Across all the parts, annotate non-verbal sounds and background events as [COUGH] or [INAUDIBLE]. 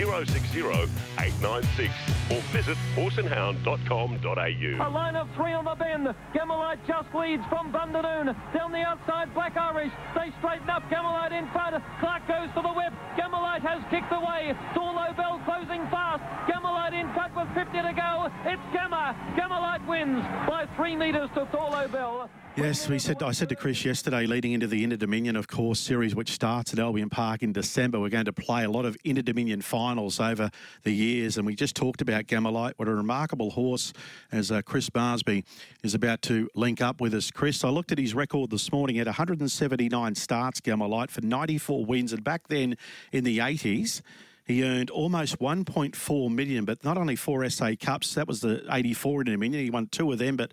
060 896 or visit horseandhound.com.au. A line of three on the bend. Gammalite just leads from Bundadoon. Down the outside, Black Irish. They straighten up. Gammalite in front. Clark goes for the whip. Gammalite has kicked away. Dorlo Bell closing fast. Gammalite in front with 50 to go. It's Gamma. Gammalite wins by three metres to Thorlo Bell. Yes, we said. I said to Chris yesterday, leading into the Inter Dominion, of course, series which starts at Albion Park in December. We're going to play a lot of Inter Dominion finals over the years, and we just talked about Gammalite. What a remarkable horse, as uh, Chris Barsby is about to link up with us. Chris, I looked at his record this morning at 179 starts, Gammalite for 94 wins, and back then in the 80s. He earned almost 1.4 million, but not only four SA Cups. That was the 84 Inter Dominion. He won two of them, but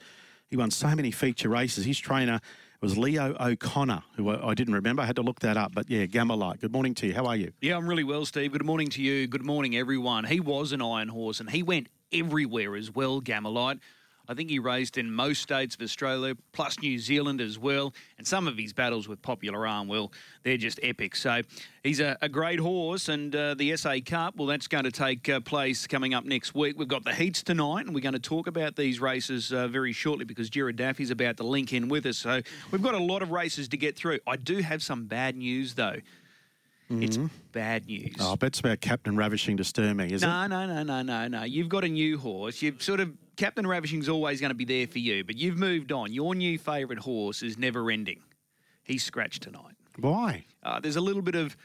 he won so many feature races. His trainer was Leo O'Connor, who I, didn't remember. I had to look that up. But yeah, Gammalite. Good morning to you. How are you? Yeah, I'm really well, Steve. Good morning to you. Good morning, everyone. He was an iron horse and he went everywhere as well, Gammalite. I think he raced in most states of Australia, plus New Zealand as well. And some of his battles with Popular Alm, well, they're just epic. So he's a, a great horse. And uh, the SA Cup, well, that's going to take uh, place coming up next week. We've got the heats tonight, and we're going to talk about these races uh, very shortly because Gerard Daffy's about to link in with us. So we've got a lot of races to get through. I do have some bad news, though. It's bad news. Oh, I bet it's about Captain Ravishing to stir me, is No, it? No, no, no, no, no, no. You've got a new horse. You've sort of Captain Ravishing's always going to be there for you, but you've moved on. Your new favourite horse is never ending. He's scratched tonight. Why? Uh, there's a little bit of,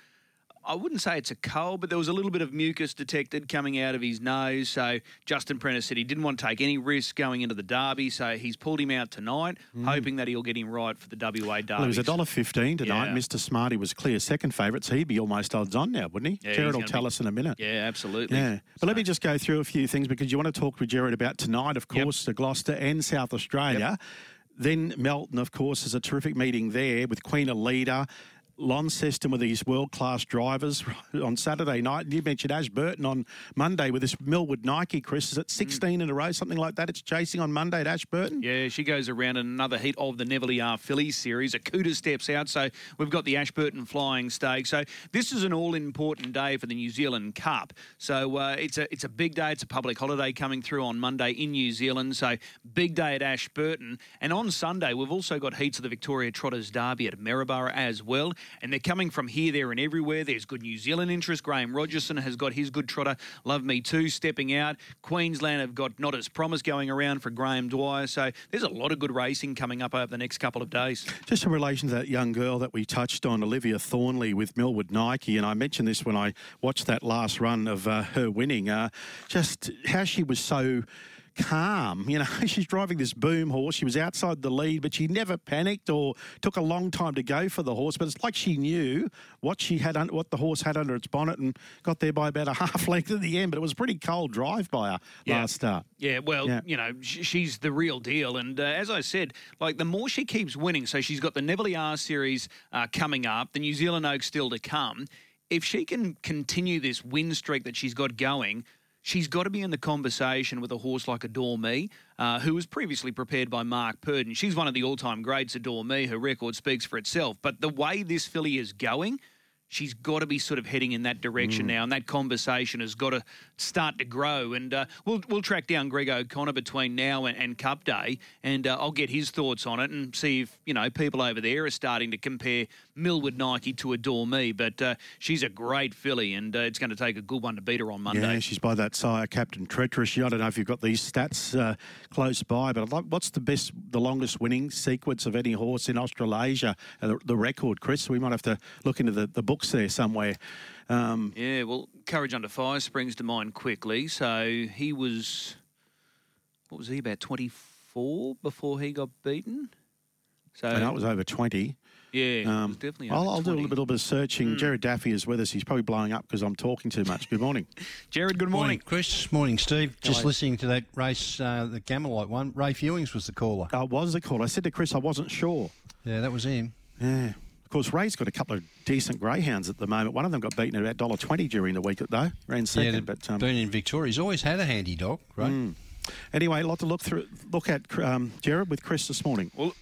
I wouldn't say it's a cold, but there was a little bit of mucus detected coming out of his nose. So Justin Prentice said he didn't want to take any risk going into the Derby, so he's pulled him out tonight, hoping that he'll get him right for the WA Derby. Mm. Well, he was a dollar fifteen tonight. Yeah. Mr. Smarty was clear second favourite, so he'd be almost odds on now, wouldn't he? Yeah, Gerard will tell be- us in a minute. Yeah, absolutely. Yeah, but let me just go through a few things because you want to talk with Gerard about tonight, of Yep. course, to Gloucester and South Australia. Then Melton, of course, is a terrific meeting there with Queen Elida. Launceston with these world class drivers [LAUGHS] on Saturday night. And you mentioned Ashburton on Monday with this Millwood Nike, Chris. Is it 16 in a row, something like that? It's chasing on Monday at Ashburton? Yeah, she goes around in another heat of the Nevele R Fillies series. Akuta steps out, so we've got the Ashburton Flying Stake. So this is an all-important day for the New Zealand Cup. So uh, it's a it's a big day. It's a public holiday coming through on Monday in New Zealand. So big day at Ashburton, and on Sunday we've also got heats of the Victoria Trotters Derby at Maryborough as well. And they're coming from here, there, and everywhere. There's good New Zealand interest. Graham Rogerson has got his good trotter, Love Me Too, stepping out. Queensland have got Not As Promised going around for Graham Dwyer. So there's a lot of good racing coming up over the next couple of days. Just in relation to that young girl that we touched on, Olivia Thornley with Millwood Nike, and I mentioned this when I watched that last run of uh, her winning, uh, just how she was so calm. You know, [LAUGHS] she's driving this boom horse. She was outside the lead, but she never panicked or took a long time to go for the horse. But it's like she knew what she had, un- what the horse had under its bonnet, and got there by about a [LAUGHS] half length at the end. But it was a pretty cold drive by her Yeah. last start. Yeah, well, Yeah. you know, sh- she's the real deal. And uh, as I said, like the more she keeps winning, so she's got the Nevele R series uh, coming up, the New Zealand Oaks still to come. If she can continue this win streak that she's got going, she's got to be in the conversation with a horse like Adore Me, uh, who was previously prepared by Mark Purdon. She's one of the all time greats, Adore Me. Her record speaks for itself. But the way this filly is going, she's got to be sort of heading in that direction now, and that conversation has got to start to grow. And uh, we'll we'll track down Greg O'Connor between now and, and Cup Day, and uh, I'll get his thoughts on it and see if you know people over there are starting to compare Millwood Nike to Adore Me. But uh, she's a great filly, and uh, it's going to take a good one to beat her on Monday. Yeah, she's by that sire, Captain Treacherous. I don't know if you've got these stats uh, close by, but like, what's the best, the longest winning sequence of any horse in Australasia? Uh, the, the record, Chris. We might have to look into the, the books there somewhere. Um, Yeah, well, Courage Under Fire springs to mind quickly. So he was, what was he, about 24 before he got beaten? So, know it was over 20. Yeah, Um, definitely I'll, I'll do a 20. little bit of searching. Gerard Daffy is with us. He's probably blowing up because I'm talking too much. Good morning. [LAUGHS] Gerard, good Morning, morning. Chris. Morning, Steve. Just Hello. listening to that race, uh, the Gammalite one. Ray Fewings was the caller. I was the caller. I said to Chris I wasn't sure. Yeah, that was him. Yeah. Of course, Ray's got a couple of decent greyhounds at the moment. One of them got beaten at about dollar twenty during the week, though. Ran second, yeah, but um, been in Victoria. He's always had a handy dog, right? Anyway, a lot to look through. Look at um, Gerard with Chris this morning. Well,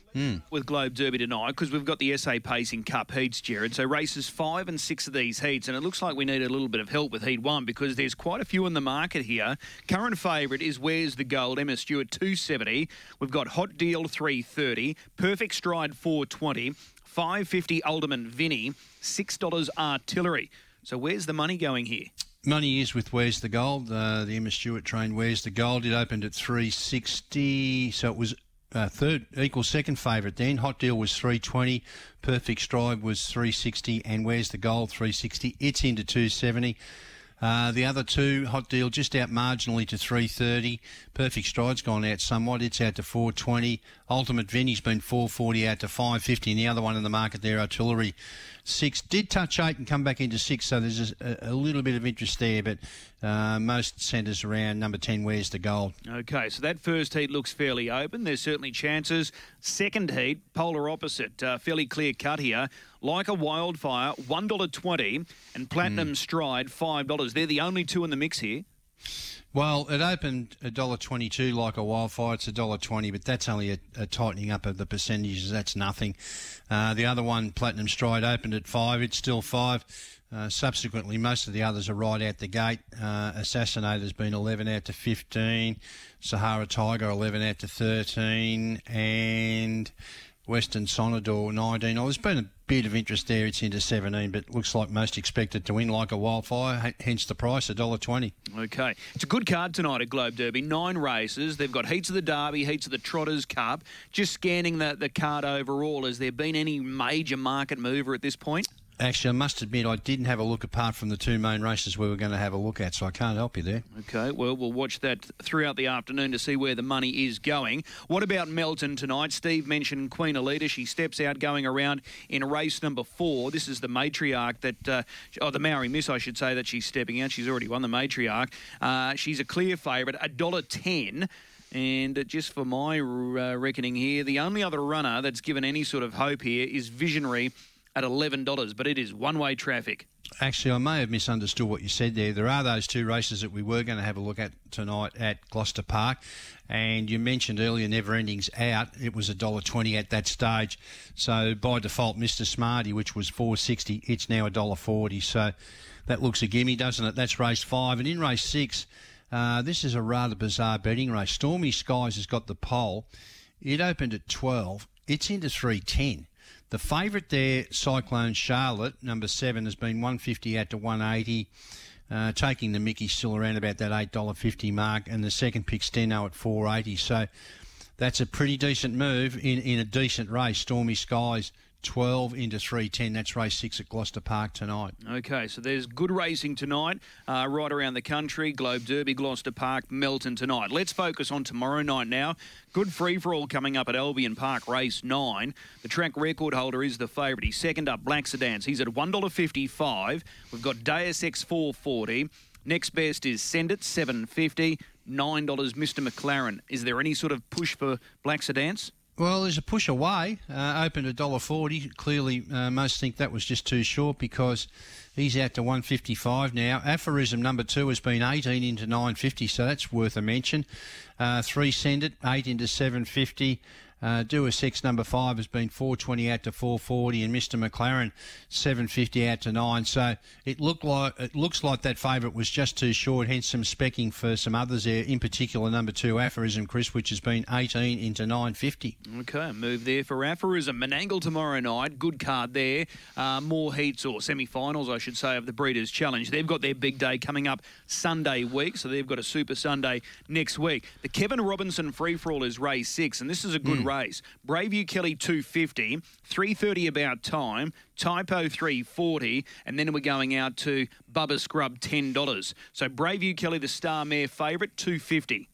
with Globe Derby tonight, because we've got the SA Pacing Cup heats, Gerard. So races five and six of these heats, and it looks like we need a little bit of help with heat one because there's quite a few in the market here. Current favourite is Where's the Gold? Emma Stewart 270. We've got Hot Deal 330, Perfect Stride 420, 550 Alderman Vinny, six dollars Artillery. So where's the money going here? Money is with Where's the Gold. Uh, the Emma Stewart train Where's the Gold. It opened at 360, so it was uh, third equal second favourite then. Hot Deal was 320, Perfect Stride was 360, and Where's the Gold 360. It's into 270. Uh, the other two, Hot Deal just out marginally to 330. Perfect Stride's gone out somewhat. It's out to 420. Ultimate Vinny's been 440 out to 550. And the other one in the market there, Artillery, six. Did touch eight and come back into six. So there's a, a little bit of interest there. But uh, most centres around number 10, Where's the Gold? Okay, so that first heat looks fairly open. There's certainly chances. Second heat, polar opposite, uh, fairly clear cut here. Like a wildfire, one dollar twenty, and Platinum Stride five dollars. They're the only two in the mix here. Well, it opened a dollar twenty-two like a wildfire. It's a dollar twenty, but that's only a, a tightening up of the percentages. That's nothing. Uh, the other one, Platinum Stride, opened at five. It's still five. Uh, subsequently, most of the others are right out the gate. Uh, Assassinator's been 11 out to 15. Sahara Tiger 11 out to 13, and Western Sonador 19. Oh, there's been a bit of interest there. It's into 17, but looks like most expected to win like a wildfire. Hence the price, $1.20. Okay, it's a good card tonight at Globe Derby. Nine races. They've got heats of the Derby, heats of the Trotters Cup. Just scanning the, the card overall, has there been any major market mover at this point? Actually, I must admit, I didn't have a look apart from the two main races we were going to have a look at, so I can't help you there. Okay, well, we'll watch that throughout the afternoon to see where the money is going. What about Melton tonight? Steve mentioned Queen Elida. She steps out going around in race number four. This is the matriarch that, uh, oh, the Maori Miss, I should say, that she's stepping out. She's already won the matriarch. Uh, she's a clear favourite, a dollar ten. And uh, just for my uh, reckoning here, the only other runner that's given any sort of hope here is Visionary at $11, but it is one way traffic. Actually, I may have misunderstood what you said there. There are those two races that we were going to have a look at tonight at Gloucester Park, and you mentioned earlier Never Ending's out. It was a dollar twenty at that stage, so by default, Mister Smarty, which was four sixty, it's now a dollar forty. So that looks a gimme, doesn't it? That's race five, and in race six, uh, this is a rather bizarre betting race. Stormy Skies has got the pole. It opened at twelve. It's into three ten. The favourite there, Cyclone Charlotte, number seven, has been 150 out to 180, uh, taking the Mickey still around about that $8.50 mark, and the second pick, Steno, at 480. So that's a pretty decent move in, in a decent race. Stormy Skies, 12 into 310. That's race six at Gloucester Park tonight. Okay, so there's good racing tonight, uh, right around the country. Globe Derby, Gloucester Park, Melton tonight. Let's focus on tomorrow night now. Good free for all coming up at Albion Park, race nine. The track record holder is the favourite. He's second up, Black Sedans. He's at $1.55. We've got Deus Ex 440. Next best is Send It, 750 $9, Mr. McLaren. Is there any sort of push for Black Sedans? Well, there's a push away. Uh, opened a dollar forty. Clearly, uh, most think that was just too short because he's out to one fifty five now. Aphorism number two has been eighteen into nine fifty, so that's worth a mention. Uh, three send it eight into seven fifty. Uh, Do a six number five has been 420 out to 440, and Mr. McLaren 750 out to nine. So it looked like it looks like that favourite was just too short. Hence some specking for some others there. In particular, number two aphorism, Chris, which has been 18 into 950. Okay, move there for aphorism. Menangle tomorrow night. Good card there. Uh, more heats or semi-finals, I should say, of the Breeders' Challenge. They've got their big day coming up Sunday week, so they've got a Super Sunday next week. The Kevin Robinson free for all is race six, and this is a good race. Braveview Kelly 250, 330 about time. Typo 340, and then we're going out to Bubba Scrub $10. So Braveview Kelly, the star mare favourite, 250.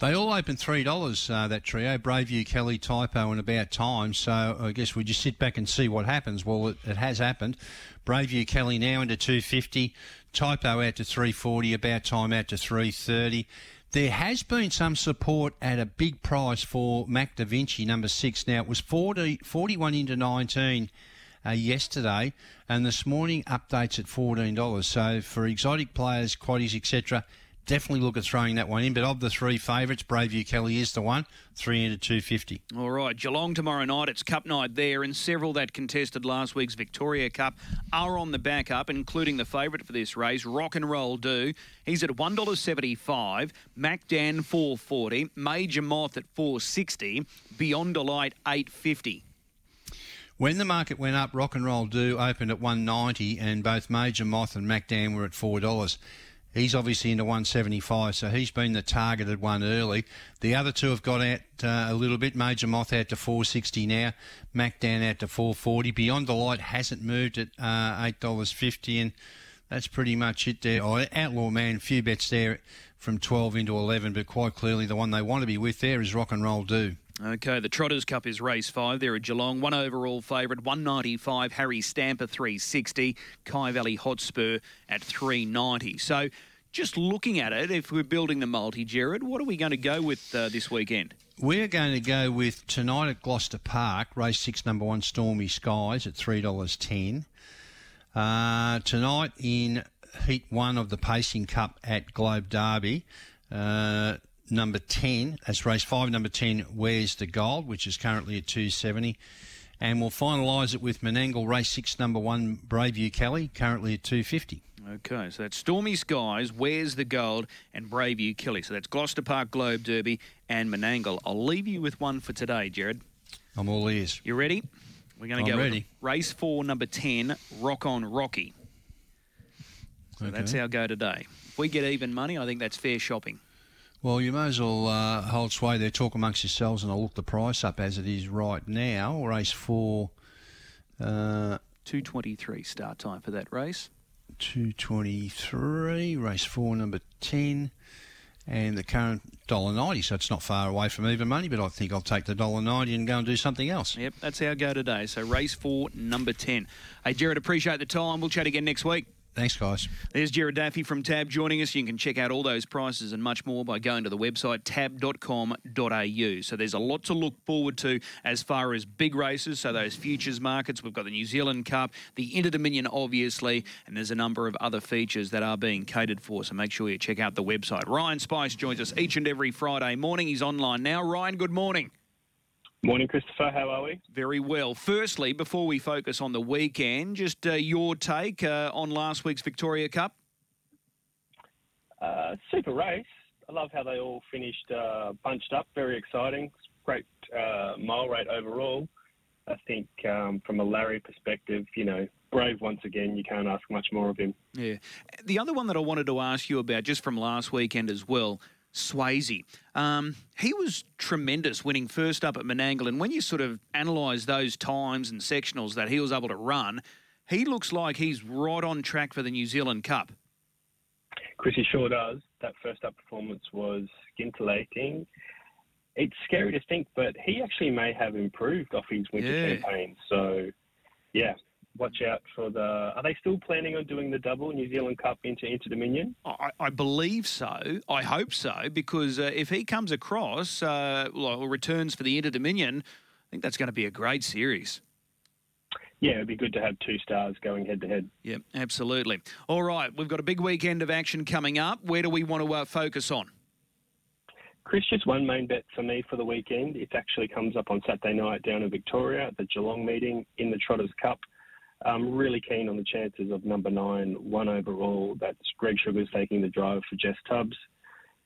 They all open three dollars. Uh, that trio: Braveview, Kelly, Typo, and About Time. So I guess we just sit back and see what happens. Well, it, it has happened. Braveview, Kelly now into two fifty. Typo out to three forty. About Time out to three thirty. There has been some support at a big price for Mac Da Vinci, number six. Now, it was 40, 41 into 19 uh, yesterday, and this morning updates at fourteen dollars. So for exotic players, quaddies, etc., definitely look at throwing that one in. But of the three favourites, Braveview Kelly is the one, three into two fifty. All right, Geelong tomorrow night. It's Cup night there, and several that contested last week's Victoria Cup are on the back up, including the favourite for this race, Rock and Roll Do. He's at one dollar seventy-five. Mac Dan four forty. Major Moth at four sixty. Beyond Delight eight fifty. When the market went up, Rock and Roll Do opened at 190 and both Major Moth and Mac Dan were at $4. He's obviously into 175, so he's been the targeted one early. The other two have got out uh, a little bit. Major Moth out to 460 now. Mac Dan out to 440. Beyond the Light hasn't moved at uh, $8.50, and that's pretty much it there. Oh, Outlaw Man, few bets there from 12 into 11, but quite clearly the one they want to be with there is Rock and Roll Do. Okay, the Trotters Cup is race five. They're at Geelong. One overall favourite, 195. Harry Stamper, 360. Kyvalley Hotspur at 390. So just looking at it, if we're building the multi, Gerard, what are we going to go with uh, this weekend? We're going to go with tonight at Gloucester Park, race six, number one, Stormy Skies at $3.10. Uh, tonight in Heat 1 of the Pacing Cup at Globe Derby, uh, number 10, that's race 5, number 10, Where's the Gold, which is currently at 270. And we'll finalise it with Menangle, race 6, number 1, Braveview Kelly, currently at 250. Okay, so that's Stormy Skies, Where's the Gold, and Braveview Kelly. So that's Gloucester Park Globe Derby and Menangle. I'll leave you with one for today, Gerard. I'm all ears. You ready? We're going to go ready. race four, number 10, Rock on Rocky. So Okay. that's our go today. If we get even money, I think that's fair shopping. Well, you may as well uh, hold sway there, talk amongst yourselves, and I'll look the price up as it is right now. Race 4, uh, 223 start time for that race. 223, race 4, number 10. And the current $1.90, so it's not far away from even money, but I think I'll take the $1.90 and go and do something else. Yep, that's our go today. So race four, number 10. Hey, Gerard, appreciate the time. We'll chat again next week. Thanks, guys. There's Gerard Daffy from Tab joining us. You can check out all those prices and much more by going to the website tab.com.au. So there's a lot to look forward to as far as big races. So those futures markets, we've got the New Zealand Cup, the Inter Dominion, obviously, and there's a number of other features that are being catered for. So make sure you check out the website. Ryan Spice joins us each and every Friday morning. He's online now. Ryan, good morning. Morning, Christopher. How are we? Very well. Firstly, before we focus on the weekend, just uh, your take uh, on last week's Victoria Cup. Uh, super race. I love how they all finished uh, bunched up. Very exciting. Great uh, mile rate overall. I think um, from a Larry perspective, you know, brave once again. You can't ask much more of him. Yeah. The other one that I wanted to ask you about, just from last weekend as well, Swayze. Um, he was tremendous winning first up at Menangle. And when you sort of analyse those times and sectionals that he was able to run, he looks like he's right on track for the New Zealand Cup. Chrissy sure does. That first up performance was scintillating. It's scary to think, but he actually may have improved off his winter Yeah. campaign. So, yeah, watch out for the. Are they still planning on doing the double New Zealand Cup into Inter Dominion? I, I believe so. I hope so, because uh, if he comes across uh, well, returns for the Inter Dominion, I think that's going to be a great series. Yeah, it'd be good to have two stars going head to head. Yeah, absolutely. All right, we've got a big weekend of action coming up. Where do we want to uh, focus on? Chris, just one main bet for me for the weekend. It actually comes up on Saturday night down in Victoria at the Geelong meeting in the Trotters Cup. I'm really keen on the chances of number nine, one overall. That's Greg Sugars taking the drive for Jess Tubbs.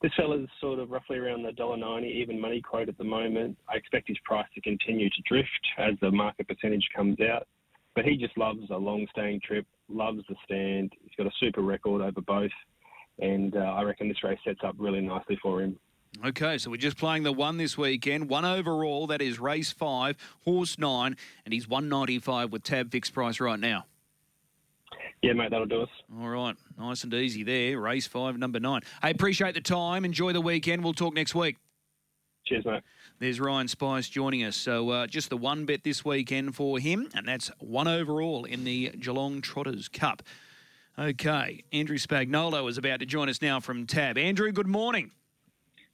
This fella's sort of roughly around the $1.90 even money quote at the moment. I expect his price to continue to drift as the market percentage comes out. But he just loves a long staying trip, loves the stand. He's got a super record over both. And uh, I reckon this race sets up really nicely for him. Okay, so we're just playing the one this weekend. One overall, that is race five, horse nine, and he's 195 with tab fixed price right now. Yeah, mate, that'll do us. All right, nice and easy there. Race five, number nine. Hey, appreciate the time. Enjoy the weekend. We'll talk next week. Cheers, mate. There's Ryan Spice joining us. So uh, just the one bet this weekend for him, and that's one overall in the Geelong Trotters Cup. Okay, Andrew Spagnolo is about to join us now from Tab. Andrew, good morning.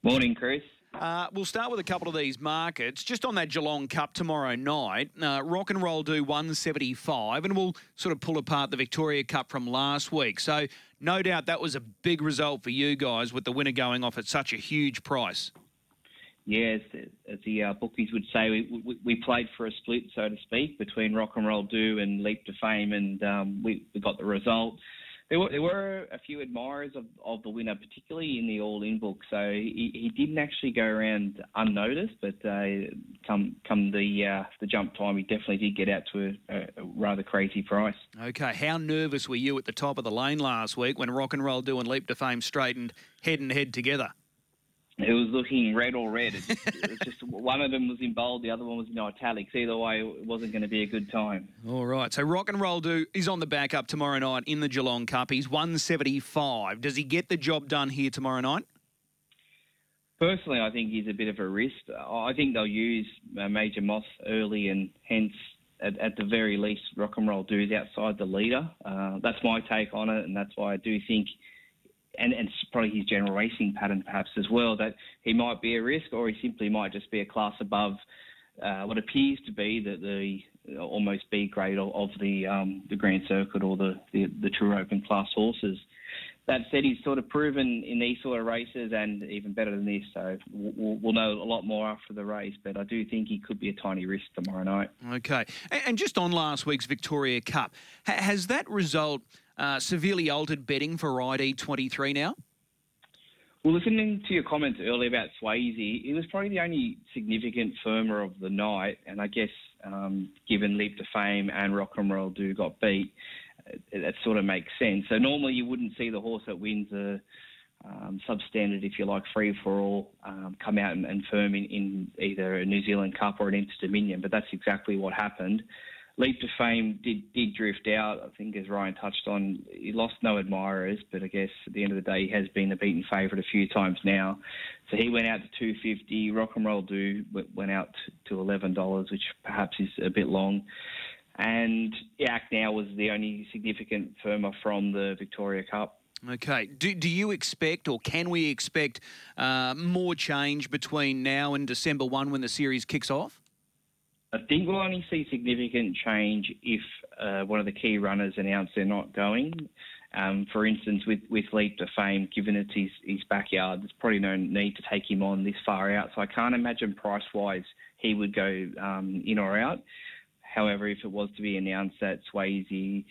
Morning, Chris. Uh, we'll start with a couple of these markets. Just on that Geelong Cup tomorrow night, uh, Rock and Roll do 175, and we'll sort of pull apart the Victoria Cup from last week. So, no doubt that was a big result for you guys with the winner going off at such a huge price. Yes, as, the uh, bookies would say, we, we, we, played for a split, so to speak, between Rock and Roll Do and Leap to Fame, and um, we, we got the result there were there were a few admirers of, of the winner, particularly in the All In book. So he, he didn't actually go around unnoticed, but uh, come come the uh, the jump time, he definitely did get out to a, a, rather crazy price. Okay, how nervous were you at the top of the lane last week when Rock and Roll Do and Leap to Fame straightened head and head together? It was looking red or red. It, it was [LAUGHS] just one of them was in bold, the other one was in italics. Either way, it wasn't going to be a good time. All right. So Rock and Roll Do is on the back up tomorrow night in the Geelong Cup. He's 175. Does he get the job done here tomorrow night? Personally, I think he's a bit of a risk. I think they'll use uh, Major Moth early, and hence, at, at, the very least, Rock and Roll Do is outside the leader. Uh, that's my take on it, and that's why I do think and, and probably his general racing pattern perhaps as well, that he might be a risk or he simply might just be a class above uh, what appears to be the, the almost B grade of, of the um, the Grand Circuit or the, the, the True Open class horses. That said, he's sort of proven in these sort of races and even better than this. So we'll, we'll, know a lot more after the race. But I do think he could be a tiny risk tomorrow night. Okay. And just on last week's Victoria Cup, has that result uh, severely altered betting for ID 23 now? Well, listening to your comments earlier about Swayze, he was probably the only significant firmer of the night, and I guess um, given Leap to Fame and Rock and Roll Do got beat, that sort of makes sense. So normally you wouldn't see the horse that wins a um, substandard, if you like, free for all, um, come out and, and firm in, in, either a New Zealand Cup or an Inter Dominion, but that's exactly what happened. Leap to Fame did did drift out. I think as Ryan touched on, he lost no admirers, but I guess at the end of the day, he has been a beaten favourite a few times now. So he went out to 250. Rock and Roll Do went out to $11, which perhaps is a bit long. And Act Now was the only significant firmer from the Victoria Cup. Okay. Do, do you expect, or can we expect, uh, more change between now and December 1 when the series kicks off? I think we'll only see significant change if uh, one of the key runners announce they're not going. Um, for instance, with, with Leap to Fame, given it's his, his backyard, there's probably no need to take him on this far out. So I can't imagine price wise he would go um, in or out. However, if it was to be announced that Swayze,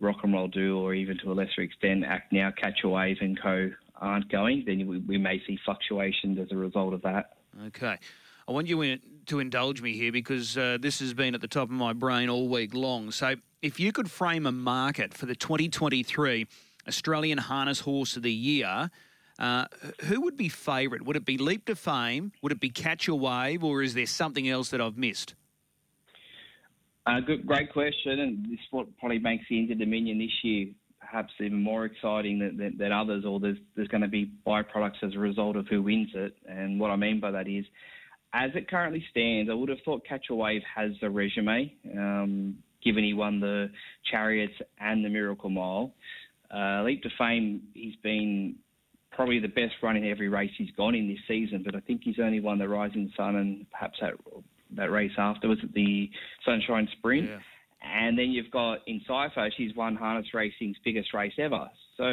Rock and Roll Do, or even to a lesser extent Act Now, Catch a Wave, and Co aren't going, then we, we may see fluctuations as a result of that. Okay. I want you to indulge me here because uh, this has been at the top of my brain all week long. So, if you could frame a market for the 2023 Australian Harness Horse of the Year, uh, who would be favourite? Would it be Leap to Fame? Would it be Catch a Wave? Or is there something else that I've missed? Uh, good, great question, and this what probably makes the Inter Dominion this year perhaps even more exciting than, than, than others, or there's, there's going to be byproducts as a result of who wins it. And what I mean by that is as it currently stands, I would have thought Catch a Wave has a resume, um, given he won the Chariots and the Miracle Mile. Uh, Leap to Fame, he's been probably the best run in every race he's gone in this season, but I think he's only won the Rising Sun and perhaps that that race afterwards at the Sunshine Sprint. Yeah. And then you've got in Cypher, she's won harness racing's biggest race ever. So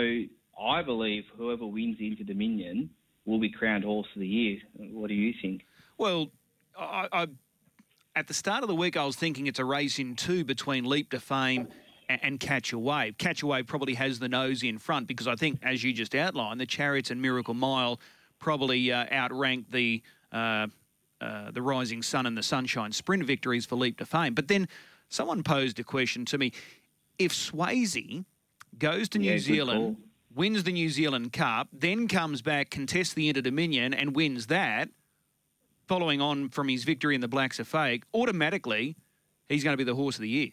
I believe whoever wins Inter Dominion will be crowned horse of the year. What do you think? Well, I, I, at the start of the week, I was thinking it's a race in two between Leap to Fame and, and Catch a Wave. Catch a Wave probably has the nose in front because I think, as you just outlined, the Chariots and Miracle Mile probably uh, outrank the uh, uh, the Rising Sun and the Sunshine Sprint victories for Leap to Fame. But then someone posed a question to me: If Swayze goes to New Zealand, wins the New Zealand Cup, then comes back, contests the Inter Dominion, and wins that following on from his victory in the Blacks A Fake, automatically he's going to be the horse of the year.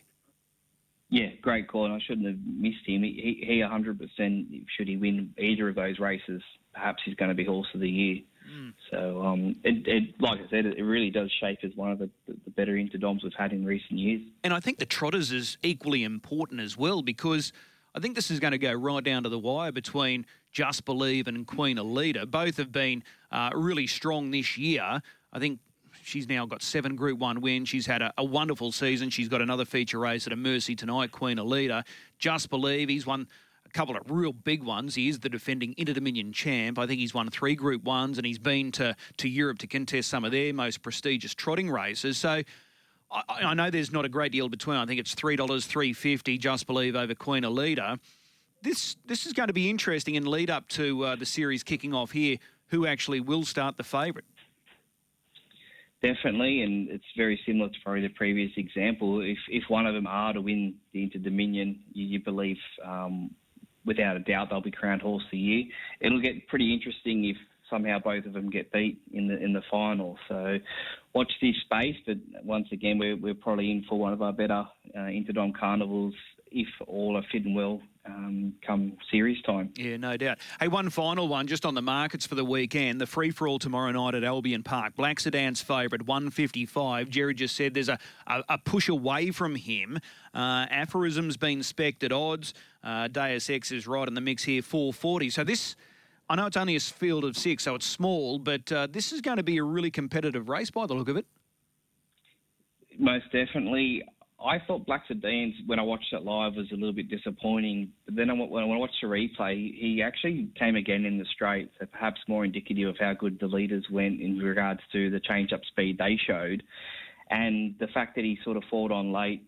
Yeah, great call, and I shouldn't have missed him. He, he 100%, should he win either of those races, perhaps he's going to be horse of the year. Mm. So, um, it, it, like I said, it really does shape as one of the, the better interdoms we've had in recent years. And I think the Trotters is equally important as well because I think this is going to go right down to the wire between Just Believe and Queen Elida. Both have been uh, really strong this year. I think she's now got seven Group 1 wins. She's had a, a, wonderful season. She's got another feature race at a Mercy tonight, Queen Elida. Just Believe, he's won a couple of real big ones. He is the defending Inter Dominion champ. I think he's won three Group 1s and he's been to, to Europe to contest some of their most prestigious trotting races. So I, I know there's not a great deal between. I think it's $3, three fifty. Just Believe over Queen Elida. This, this is going to be interesting in lead up to uh, the series kicking off here. Who actually will start the favourite? Definitely, and it's very similar to probably the previous example. If if one of them are to win the Inter Dominion, you, you believe um, without a doubt they'll be crowned horse of the year. It'll get pretty interesting if somehow both of them get beat in the in the final. So watch this space. But once again, we're we're probably in for one of our better uh, Interdom carnivals if all are fit and well um, come series time. Yeah, no doubt. Hey, one final one just on the markets for the weekend. The free for all tomorrow night at Albion Park. Black Sedan's favourite, 155. Jerry just said there's a, a, a push away from him. Uh, Aphorism's been spec'd at odds. Uh, Deus Ex is right in the mix here, 440. So this. I know it's only a field of six, so it's small, but uh, this is going to be a really competitive race by the look of it. Most definitely. I thought Black Sedans, when I watched it live, was a little bit disappointing. But then when I watched the replay, he actually came again in the straight, so perhaps more indicative of how good the leaders went in regards to the change-up speed they showed. And the fact that he sort of fought on late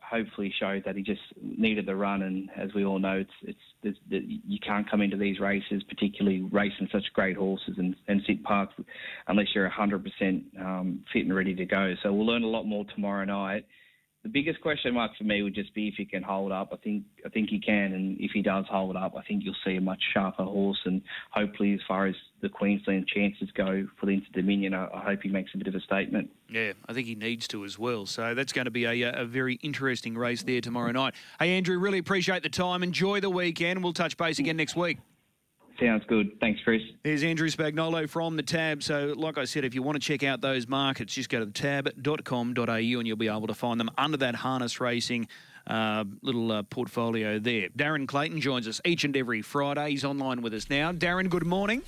hopefully showed that he just needed the run. And as we all know, it's it's, you can't come into these races, particularly racing such great horses, and, and sit parked unless you're 100% um, fit and ready to go. So we'll learn a lot more tomorrow night the biggest question mark for me would just be if he can hold up. I think I think he can, and if he does hold up, I think you'll see a much sharper horse. And hopefully, as far as the Queensland chances go for the Inter Dominion, I, I hope he makes a bit of a statement. Yeah, I think he needs to as well. So that's going to be a, a very interesting race there tomorrow night. Hey, Andrew, really appreciate the time. Enjoy the weekend. We'll touch base again next week. Sounds good. Thanks, Chris. There's Andrew Spagnolo from the tab. So, like I said, if you want to check out those markets, just go to the tab.com.au and you'll be able to find them under that harness racing uh, little uh, portfolio there. Darren Clayton joins us each and every Friday. He's online with us now. Darren, good morning.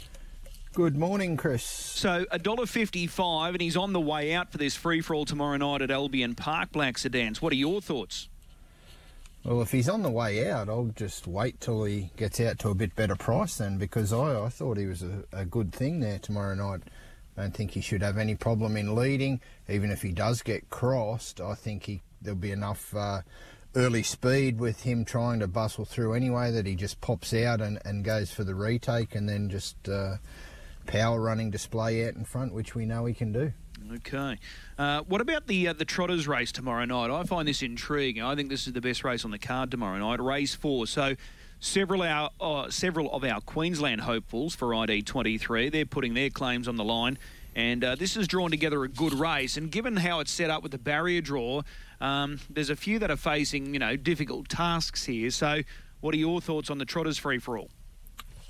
Good morning, Chris. So a dollar fifty-five, and he's on the way out for this free for all tomorrow night at Albion Park Black Sedans. What are your thoughts? Well, if he's on the way out, I'll just wait till he gets out to a bit better price then, because I, I thought he was a, a good thing there tomorrow night. I don't think he should have any problem in leading. Even if he does get crossed, I think he there'll be enough uh, early speed with him trying to bustle through anyway that he just pops out and, and goes for the retake and then just uh, power running display out in front, which we know he can do. Okay. Uh, what about the uh, the Trotters race tomorrow night? I find this intriguing. I think this is the best race on the card tomorrow night. Race four. So. Several our uh, several of our Queensland hopefuls for ID 23, they're putting their claims on the line, and uh, this has drawn together a good race. And given how it's set up with the barrier draw, um, there's a few that are facing you know difficult tasks here. So, what are your thoughts on the Trotters free for all?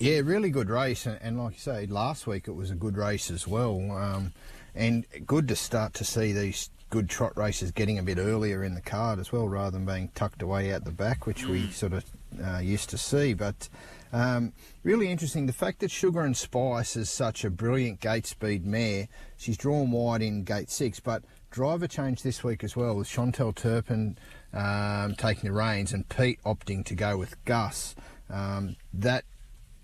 Yeah, really good race, and, and, like you say, last week it was a good race as well. Um, and good to start to see these good trot races getting a bit earlier in the card as well, rather than being tucked away out the back, which we mm. sort of uh, used to see. But um, really interesting, the fact that Sugar and Spice is such a brilliant gate speed mare. She's drawn wide in gate six, but driver change this week as well with Chantel Turpin um, taking the reins and Pete opting to go with Gus. Um, that,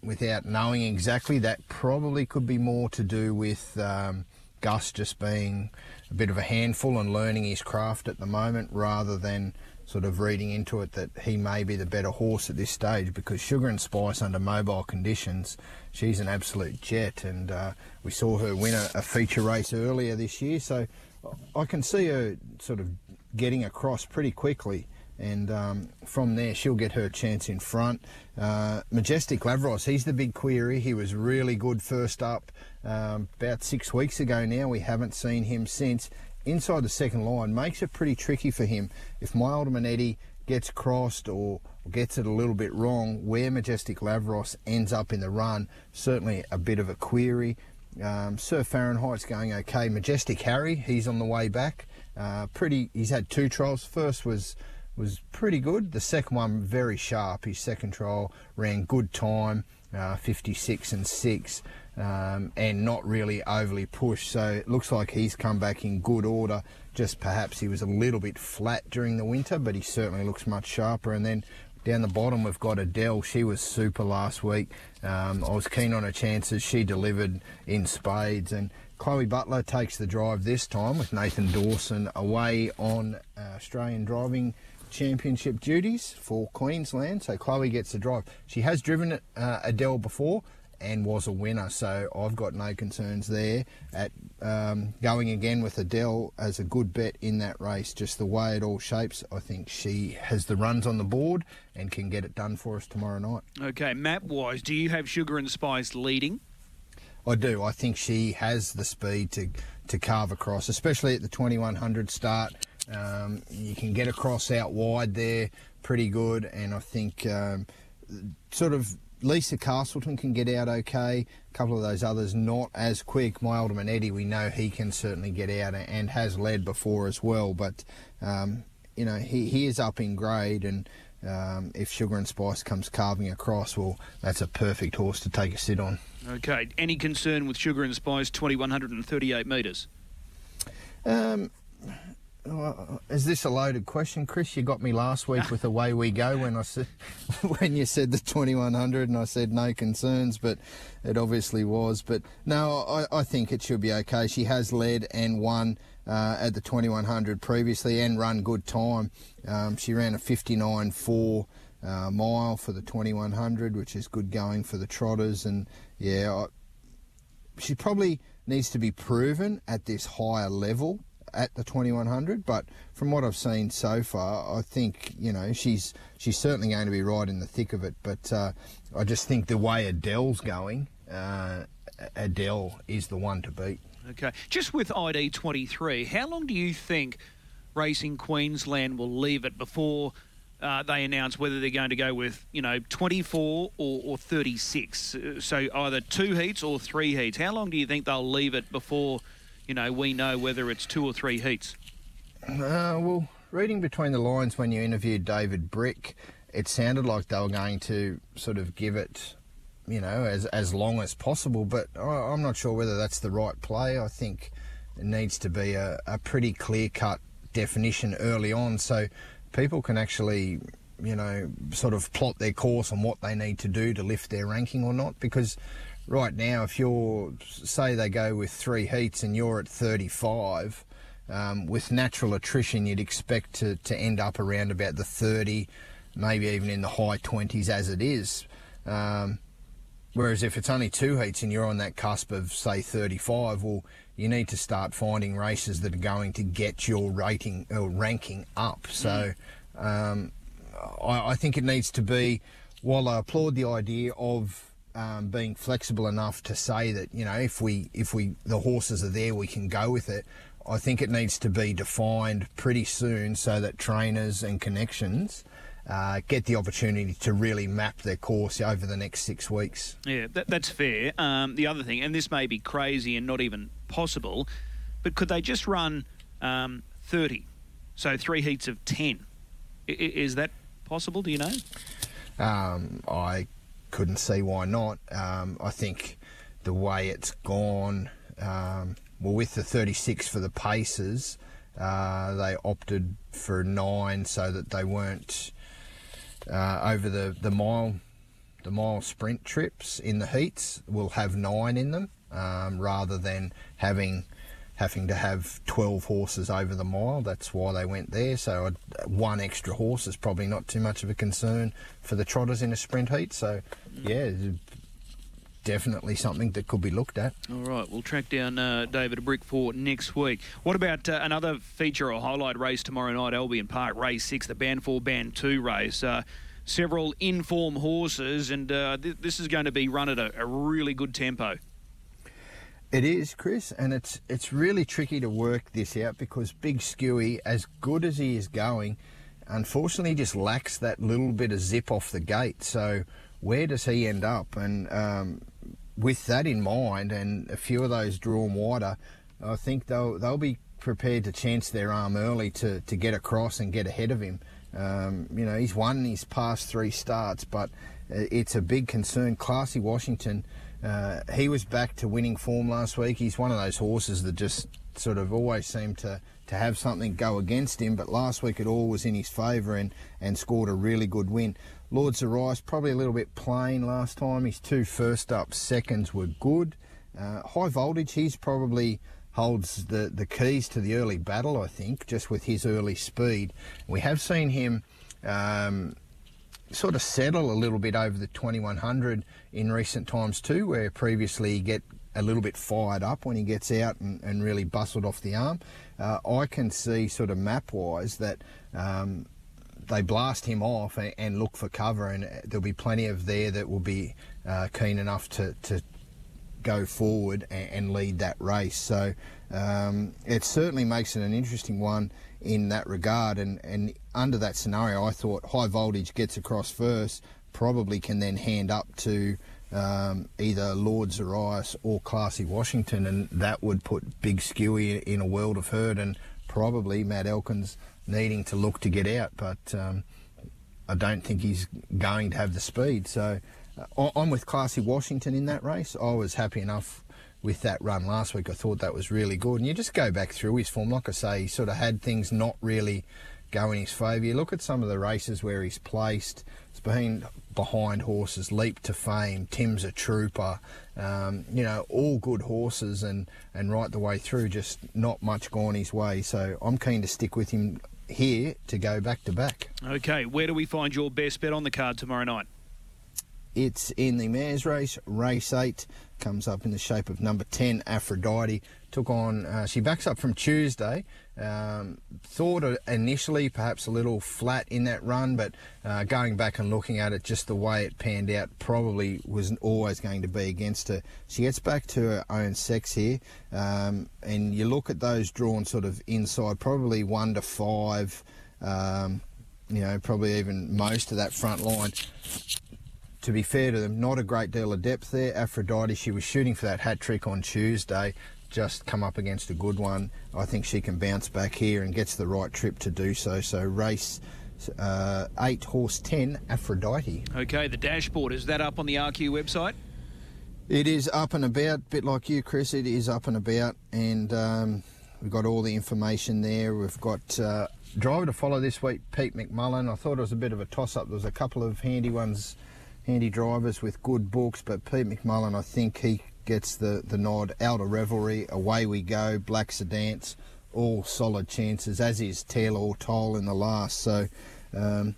without knowing exactly, that probably could be more to do with um, Gus just being a bit of a handful and learning his craft at the moment rather than sort of reading into it that he may be the better horse at this stage because Sugar and Spice under mobile conditions, she's an absolute jet. And uh, we saw her win a, a feature race earlier this year. So I can see her sort of getting across pretty quickly and um, from there she'll get her chance in front. Uh, Majestic Lavros, he's the big query. He was really good first up um, about six weeks ago now. We haven't seen him since. Inside the second line makes it pretty tricky for him. If My Ultimate Eddie gets crossed or, gets it a little bit wrong, where Majestic Lavros ends up in the run, certainly a bit of a query. Um, Sir Fahrenheit's going okay. Majestic Harry, he's on the way back. Uh, pretty. He's had two trials. First was was pretty good. The second one very sharp. His second trial ran good time, uh, 56 and six, um, and not really overly pushed. So it looks like he's come back in good order. Just perhaps he was a little bit flat during the winter, but he certainly looks much sharper. And then down the bottom, we've got Adele. She was super last week. Um, I was keen on her chances. She delivered in spades. And Chloe Butler takes the drive this time with Nathan Dawson away on uh, Australian driving championship duties for Queensland. So Chloe gets the drive. She has driven uh, Adele before and was a winner. So I've got no concerns there at um, going again with Adele as a good bet in that race. Just the way it all shapes, I think she has the runs on the board and can get it done for us tomorrow night. Okay, map wise, do you have Sugar and Spice leading? I do. I think she has the speed to to carve across, especially at the 2100 start. Um, you can get across out wide there pretty good, and I think um, sort of Lisa Castleton can get out okay. A couple of those others not as quick. My Alderman Eddie, we know he can certainly get out and has led before as well. But um, you know he, he is up in grade, and um, if Sugar and Spice comes carving across, well, that's a perfect horse to take a sit on. Okay. Any concern with Sugar and Spice 2138 metres? Um, uh, is this a loaded question, Chris? You got me last week with away we go when I said [LAUGHS] when you said the 2100 and I said no concerns, but it obviously was. But no, I, I think it should be okay. She has led and won uh, at the 2100 previously and run good time. Um, she ran a 59.4 uh, mile for the 2100, which is good going for the trotters. And yeah, I, she probably needs to be proven at this higher level at the 2100 but from what I've seen so far I think you know she's she's certainly going to be right in the thick of it but uh, I just think the way Adele's going uh, Adele is the one to beat okay just with ID 23 how long do you think Racing Queensland will leave it before uh, they announce whether they're going to go with, you know, 24 or, or 36. Uh, so either two heats or three heats. How long do you think they'll leave it before you know, we know whether it's two or three heats? Uh, well, reading between the lines when you interviewed David Brick, it sounded like they were going to sort of give it, you know, as as long as possible. But I'm not sure whether that's the right play. I think it needs to be a, a pretty clear cut definition early on, so people can actually, you know, sort of plot their course on what they need to do to lift their ranking or not. Because right now, if you're, say, they go with three heats and you're at 35, um, with natural attrition, you'd expect to, to end up around about the 30, maybe even in the high 20s as it is. Um, whereas if it's only two heats and you're on that cusp of, say, 35, well, you need to start finding races that are going to get your rating or ranking up. So um, I, I think it needs to be, while I applaud the idea of um, being flexible enough to say that you know if we if we the horses are there we can go with it. I think it needs to be defined pretty soon so that trainers and connections uh, get the opportunity to really map their course over the next six weeks. Yeah, that, that's fair. Um, the other thing, and this may be crazy and not even possible, but could they just run um, 30? So three heats of 10. I, is that possible? Do you know? Um, I couldn't see why not. Um, I think the way it's gone, um, well, with the 36 for the paces, uh, they opted for nine so that they weren't uh, over the, the mile the mile sprint trips in the heats will have nine in them um, rather than having having to have 12 horses over the mile. That's why they went there. So one extra horse is probably not too much of a concern for the trotters in a sprint heat. So, yeah, definitely something that could be looked at. All right, we'll track down uh, David Brick for next week. What about uh, another feature or highlight race tomorrow night, Albion Park, race six, the Band 4, Band 2 race? Uh, several inform horses, and uh, th- this is going to be run at a, a really good tempo. It is, Chris, and it's it's really tricky to work this out because Big Skewy, as good as he is going, unfortunately just lacks that little bit of zip off the gate. So where does he end up? And um, with that in mind, and a few of those drawn wider, I think they'll they'll be prepared to chance their arm early to, to get across and get ahead of him. Um, you know, he's won his past three starts, but uh, it's a big concern. Classy Washington, uh, he was back to winning form last week. He's one of those horses that just sort of always seem to, to have something go against him, but last week it all was in his favour and, and scored a really good win. Lord Zarias probably a little bit plain last time. His two first up seconds were good. Uh, high voltage, he's probably holds the, the keys to the early battle, I think, just with his early speed. We have seen him um, sort of settle a little bit over the 2100 in recent times too, where previously he get a little bit fired up when he gets out and, and really bustled off the arm. Uh, I can see sort of map wise that um, they blast him off and, and, look for cover, and there'll be plenty of there that will be uh, keen enough to, to go forward and, and lead that race. So um, it certainly makes it an interesting one in that regard. And, and under that scenario, I thought high voltage gets across first, probably can then hand up to um, either Lord Zarias or Classy Washington, and that would put Big Skewy in a world of hurt, and probably Matt Elkins needing to look to get out. But um, I don't think he's going to have the speed. So uh, I'm with Classy Washington in that race. I was happy enough with that run last week. I thought that was really good. And you just go back through his form. Like I say, he sort of had things not really go in his favour. You look at some of the races where he's placed. It's been behind horses, Leap to Fame, Tim's a Trooper, um, you know, all good horses and, and right the way through, just not much gone his way. So I'm keen to stick with him here to go back to back. Okay, where do we find your best bet on the card tomorrow night? It's in the mares race, race eight, comes up in the shape of number 10, Aphrodite. Took on, uh, she backs up from Tuesday. Um, thought initially perhaps a little flat in that run, but uh, going back and looking at it, just the way it panned out probably wasn't always going to be against her. She gets back to her own sex here, um, and you look at those drawn sort of inside, probably one to five. Um, you know, probably even most of that front line to be fair to them, not a great deal of depth there. Aphrodite, she was shooting for that hat trick on Tuesday, just come up against a good one. I think she can bounce back here and gets the right trip to do so. So race uh, eight, horse ten, Aphrodite. Okay, the dashboard is that up on the RQ website? It is up and about, bit like you, Chris. It is up and about, and um, we've got all the information there. We've got uh, driver to follow this week, Pete McMullen. I thought it was a bit of a toss-up. There was a couple of handy ones handy drivers with good books, but Pete McMullen, I think he gets the, the nod. Out of Revelry, away we go, Black Sedance, all solid chances, as is Taylor or Toll in the last. So um,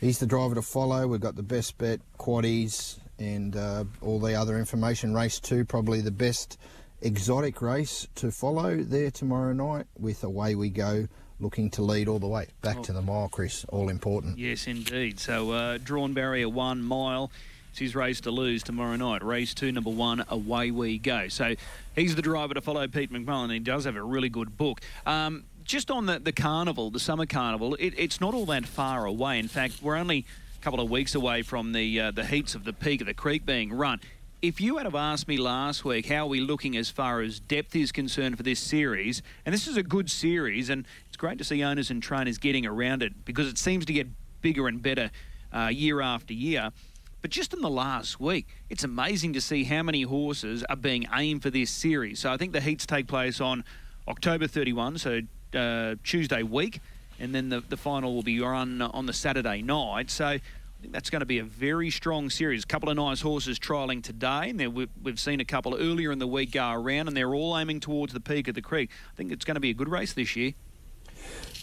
he's the driver to follow. We've got the best bet, quaddies, and uh, all the other information. Race two, probably the best exotic race to follow there tomorrow night with Away We Go looking to lead all the way back oh. to the mile, Chris. All important. Yes, indeed. So uh, drawn barrier one mile. It's his race to lose tomorrow night. Race two, number one, away we go. So he's the driver to follow Pete McMullen. He does have a really good book. Um, just on the, the carnival, the summer carnival, it, it's not all that far away. In fact, we're only a couple of weeks away from the uh, the heats of the peak of the creek being run. If you had have asked me last week how are we looking as far as depth is concerned for this series, and this is a good series, and it's great to see owners and trainers getting around it because it seems to get bigger and better uh, year after year. But just in the last week, it's amazing to see how many horses are being aimed for this series. So I think the heats take place on October 31, so uh, Tuesday week, and then the, the final will be run on the Saturday night. So I think that's going to be a very strong series. A couple of nice horses trialling today, and we've, we've seen a couple earlier in the week go around, and they're all aiming towards the peak of the creek. I think it's going to be a good race this year.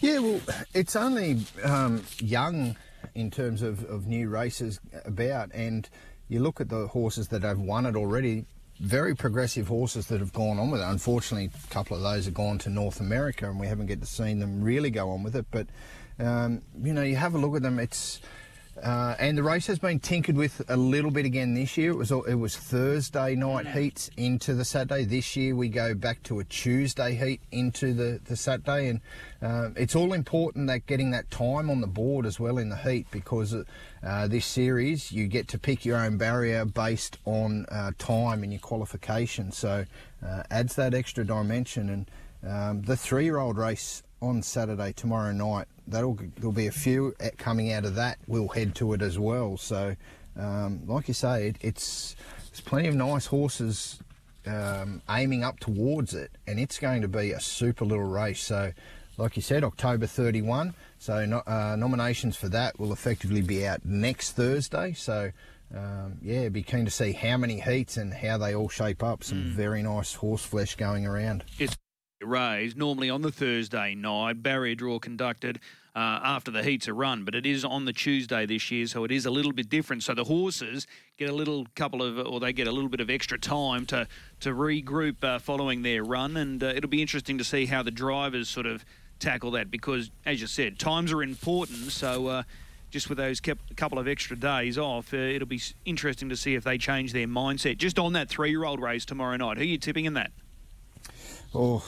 Yeah, well, it's only um, young in terms of, of new races about, and you look at the horses that have won it already. Very progressive horses that have gone on with it. Unfortunately, a couple of those have gone to North America, and we haven't get to see them really go on with it. But um, you know, you have a look at them. It's uh, and the race has been tinkered with a little bit again this year. It was it was Thursday night heats into the Saturday. This year we go back to a Tuesday heat into the, the Saturday, and uh, it's all important that getting that time on the board as well in the heat because uh, this series you get to pick your own barrier based on uh, time in your qualification. So uh, adds that extra dimension and um, the three-year-old race on Saturday tomorrow night. That'll there'll be a few coming out of that. We'll head to it as well. So, um, like you say, it, it's there's plenty of nice horses um, aiming up towards it, and it's going to be a super little race. So, like you said, October 31. So, no, uh, nominations for that will effectively be out next Thursday. So, um, yeah, be keen to see how many heats and how they all shape up. Some very nice horse flesh going around. It's raised normally on the Thursday night, barrier draw conducted uh, after the heats are run, but it is on the Tuesday this year, so it is a little bit different. So the horses get a little couple of, or they get a little bit of extra time to to regroup uh, following their run, and uh, it'll be interesting to see how the drivers sort of tackle that because, as you said, times are important. So. Uh, just with those couple of extra days off, uh, it'll be interesting to see if they change their mindset. Just on that three-year-old race tomorrow night, who are you tipping in that? Oh,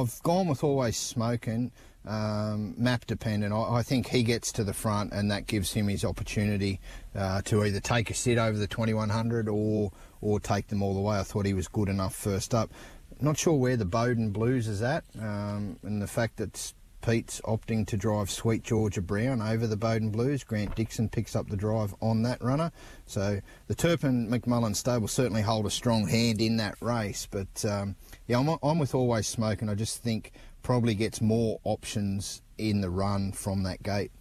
I've gone with always smoking. Um, map dependent. I, I think he gets to the front, and that gives him his opportunity uh, to either take a sit over the 2100 or or take them all the way. I thought he was good enough first up. Not sure where the Bowden Blues is at, um, and the fact that Pete's opting to drive Sweet Georgia Brown over the Bowden Blues. Grant Dixon picks up the drive on that runner. So the Turpin McMullen stable certainly hold a strong hand in that race. But um, yeah, I'm, I'm with Always Smoking. I just think probably gets more options in the run from that gate.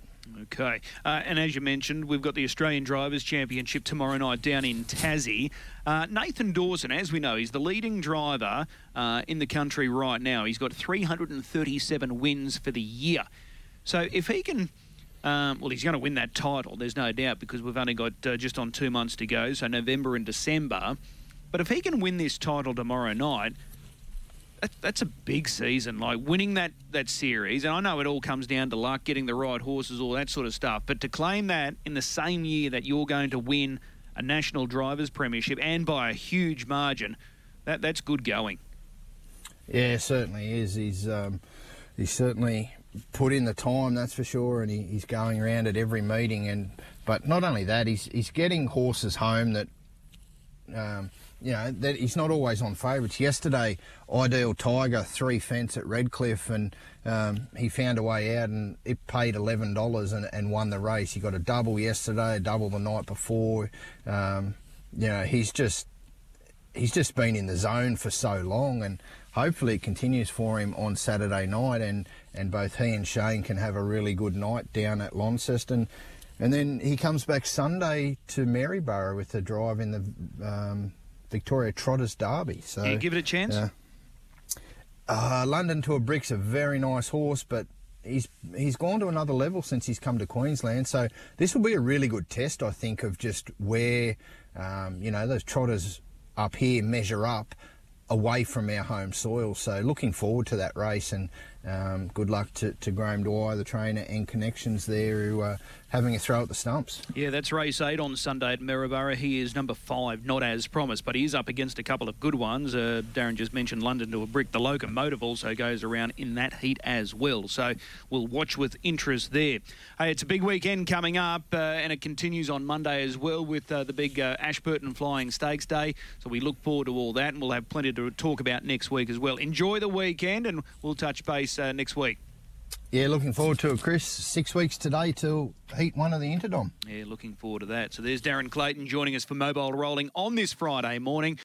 Okay. Uh, and as you mentioned, we've got the Australian Drivers' Championship tomorrow night down in Tassie. Uh, Nathan Dawson, as we know, he's the leading driver uh, in the country right now. He's got 337 wins for the year. So if he can. Um, well, he's going to win that title, there's no doubt, because we've only got uh, just on two months to go, so November and December. But if he can win this title tomorrow night, that, that's a big season. Like winning that that series, and I know it all comes down to luck, getting the right horses, all that sort of stuff. But to claim that in the same year that you're going to win a national drivers' premiership and by a huge margin, that that's good going. Yeah, certainly is. He's um, he's certainly put in the time, that's for sure, and he, he's going around at every meeting. And but not only that, he's he's getting horses home that. Um, you know that he's not always on favourites. Yesterday, Ideal Tiger three fence at Redcliffe, and um, he found a way out, and it paid eleven dollars and, and won the race. He got a double yesterday, a double the night before. Um, you know, he's just he's just been in the zone for so long, and hopefully it continues for him on Saturday night, and, and both he and Shane can have a really good night down at Launceston. And then he comes back Sunday to Maryborough with a drive in the um, Victoria Trotters Derby. So Yeah, give it a chance. uh, uh, London to a Brick's a very nice horse, but he's he's gone to another level since he's come to Queensland. So this will be a really good test, I think, of just where um, you know those trotters up here measure up away from our home soil. So looking forward to that race and um, good luck to, to Graham Dwyer, the trainer, and connections there who are having a throw at the stumps. Yeah, that's race eight on Sunday at Maryborough. He is number five, not as promised, but he is up against a couple of good ones. Uh, Darren just mentioned London to a brick. The locomotive also goes around in that heat as well. So we'll watch with interest there. Hey, it's a big weekend coming up, uh, and it continues on Monday as well with uh, the big uh, Ashburton Flying Stakes Day. So we look forward to all that, and we'll have plenty to talk about next week as well. Enjoy the weekend, and we'll touch base uh, next week. Yeah, looking forward to it, Chris. Six weeks today till heat one of the Interdom. Yeah, looking forward to that. So there's Darren Clayton joining us for Mobile Rolling on this Friday morning.